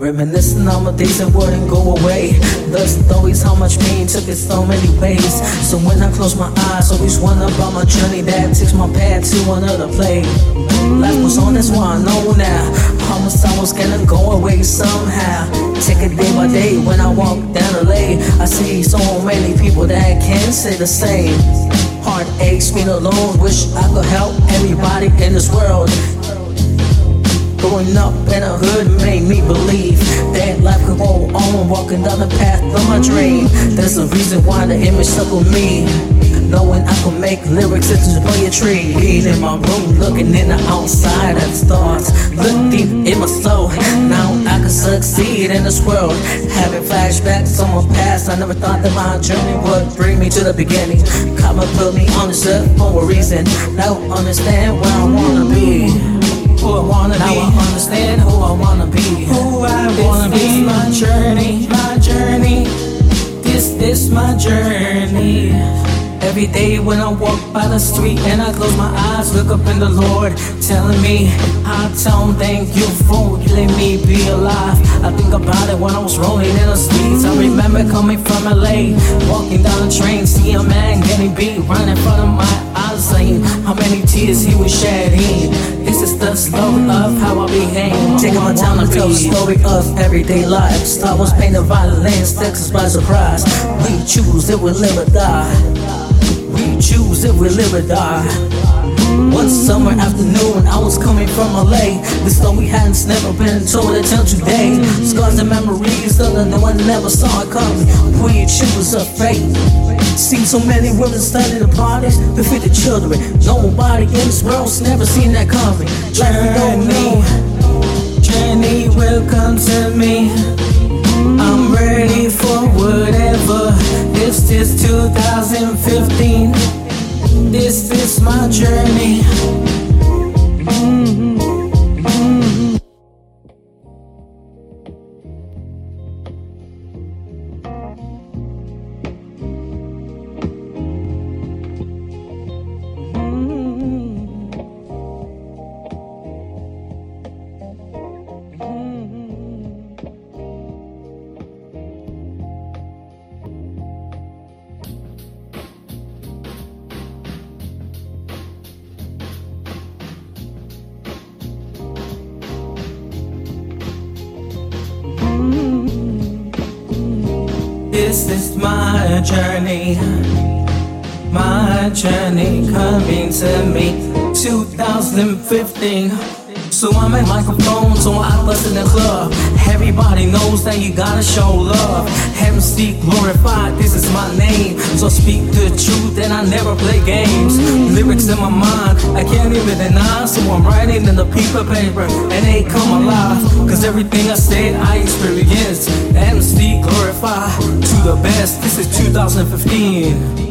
Reminiscing on the days that wouldn't go away. The stories, how much pain took it so many ways. So when I close my eyes, always wonder about my journey that takes my path to another place. Life was on, that's why I know now. Promise I was gonna go away somehow. Take it day by day when I walk down the lane. I see so many people that can't say the same. Heartaches, being alone, wish I could help everybody in this world. Growing up in a hood made me believe that life could go on, walking down the path of my dream. There's a reason why the image stuck with me. Knowing I could make lyrics into poetry. Being in my room, looking in the outside at the stars. Look deep in my soul. Now I can succeed in this world. Having flashbacks on my past, I never thought that my journey would bring me to the beginning. Karma put me on this earth for a reason. Now understand where I wanna be who I wanna now be. Now I understand who I wanna be. Who I this wanna is be. my journey, my journey. This this my journey. Every day when I walk by the street and I close my eyes, look up in the Lord, telling me, I tell him thank you for letting me be alive. I think about it when I was rolling in the streets. I remember coming from LA, walking down the train, see a man getting beat right in front of my eyes, saying how many tears he was shedding. How I became. Taking my time to tell the story of everyday life. Star Wars painted violence, us by surprise. We choose if we live or die. We choose if we live or die. One summer afternoon, I was coming from LA. The story hadn't never been told until today. Scars and memories that no one never saw coming. We choose a fate. Seen so many women standing at parties, defeated children. Nobody in this world's never seen that coming. Know. Journey will come to me. This is my journey. This is my journey, my journey coming to me 2015. So I'm at microphone, so I bust in the club. Everybody knows that you gotta show love. MC Glorify, this is my name. So speak the truth, and I never play games. Lyrics in my mind, I can't even deny. So I'm writing in the paper paper, and they come alive. Cause everything I said, I best. This is 2015.